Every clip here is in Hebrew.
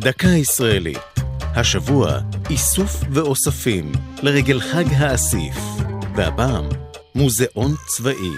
דקה ישראלית. השבוע איסוף ואוספים לרגל חג האסיף, והפעם מוזיאון צבאי.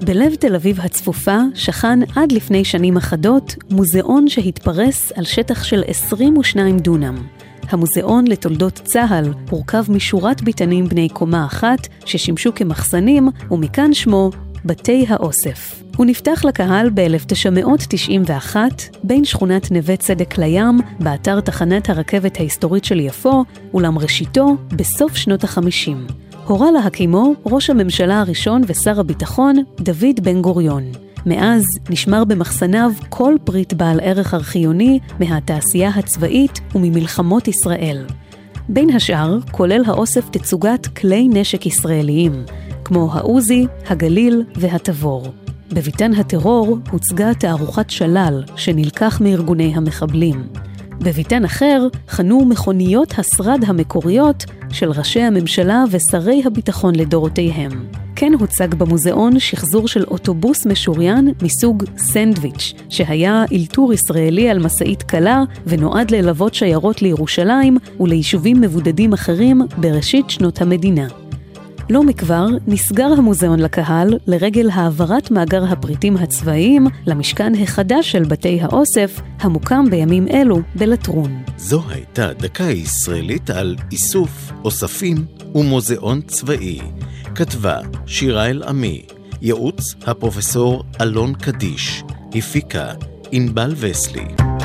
בלב תל אביב הצפופה שכן עד לפני שנים אחדות מוזיאון שהתפרס על שטח של 22 דונם. המוזיאון לתולדות צה"ל הורכב משורת ביתנים בני קומה אחת ששימשו כמחסנים, ומכאן שמו בתי האוסף. הוא נפתח לקהל ב-1991 בין שכונת נווה צדק לים, באתר תחנת הרכבת ההיסטורית של יפו, אולם ראשיתו בסוף שנות ה-50. הורה להקימו ראש הממשלה הראשון ושר הביטחון, דוד בן גוריון. מאז נשמר במחסניו כל פריט בעל ערך ארכיוני מהתעשייה הצבאית וממלחמות ישראל. בין השאר, כולל האוסף תצוגת כלי נשק ישראליים, כמו העוזי, הגליל והתבור. בביתן הטרור הוצגה תערוכת שלל שנלקח מארגוני המחבלים. בביתן אחר חנו מכוניות השרד המקוריות של ראשי הממשלה ושרי הביטחון לדורותיהם. כן הוצג במוזיאון שחזור של אוטובוס משוריין מסוג סנדוויץ', שהיה אלתור ישראלי על משאית קלה ונועד ללוות שיירות לירושלים וליישובים מבודדים אחרים בראשית שנות המדינה. לא מכבר נסגר המוזיאון לקהל לרגל העברת מאגר הפריטים הצבאיים למשכן החדש של בתי האוסף, המוקם בימים אלו בלטרון. זו הייתה דקה ישראלית על איסוף, אוספים ומוזיאון צבאי. כתבה שירה אל-עמי, ייעוץ הפרופסור אלון קדיש, הפיקה ענבל וסלי.